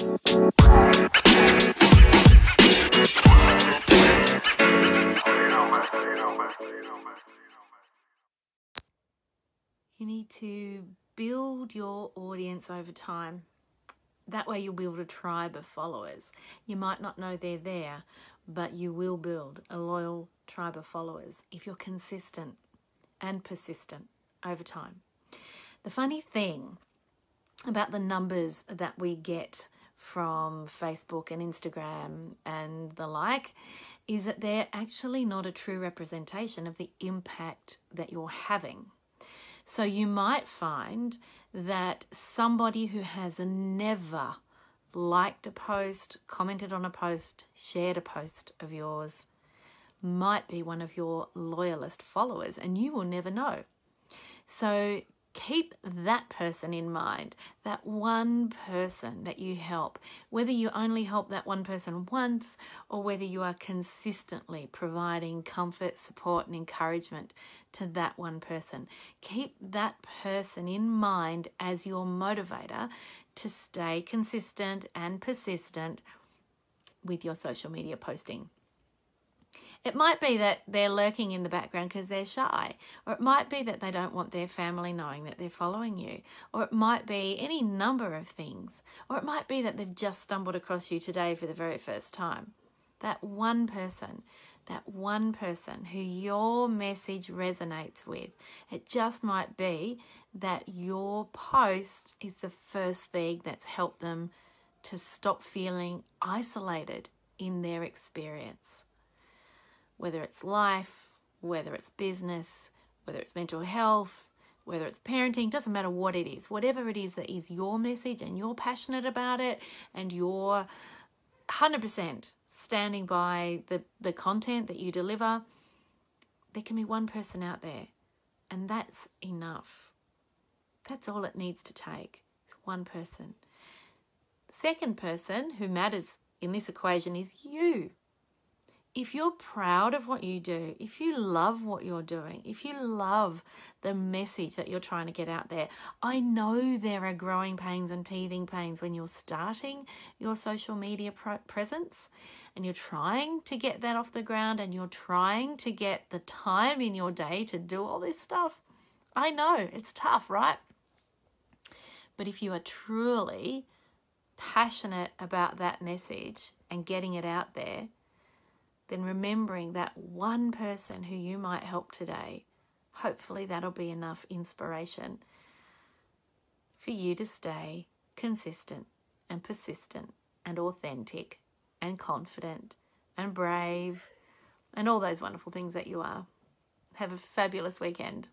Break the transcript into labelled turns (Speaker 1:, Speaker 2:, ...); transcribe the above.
Speaker 1: You need to build your audience over time. That way, you'll build a tribe of followers. You might not know they're there, but you will build a loyal tribe of followers if you're consistent and persistent over time. The funny thing about the numbers that we get from Facebook and Instagram and the like is that they're actually not a true representation of the impact that you're having. So you might find that somebody who has never liked a post, commented on a post, shared a post of yours might be one of your loyalist followers and you will never know. So keep that person in mind, that one person that you help, whether you only help that one person once or whether you are consistently providing comfort, support, and encouragement to that one person. Keep that person in mind as your motivator to stay consistent and persistent with your social media posting. It might be that they're lurking in the background because they're shy, or it might be that they don't want their family knowing that they're following you, or it might be any number of things, or it might be that they've just stumbled across you today for the very first time. That one person, that one person who your message resonates with, it just might be that your post is the first thing that's helped them to stop feeling isolated in their experience whether it's life, whether it's business, whether it's mental health, whether it's parenting, doesn't matter what it is, whatever it is that is your message and you're passionate about it and you're 100% standing by the, the content that you deliver, there can be one person out there and that's enough. That's all it needs to take. It's one person. The second person who matters in this equation is you if you're proud of what you do, if you love what you're doing, if you love the message that you're trying to get out there, I know there are growing pains and teething pains when you're starting your social media presence and you're trying to get that off the ground and you're trying to get the time in your day to do all this stuff. I know it's tough, right? But if you are truly passionate about that message and getting it out there, then remembering that one person who you might help today, hopefully that'll be enough inspiration for you to stay consistent and persistent and authentic and confident and brave and all those wonderful things that you are. Have a fabulous weekend.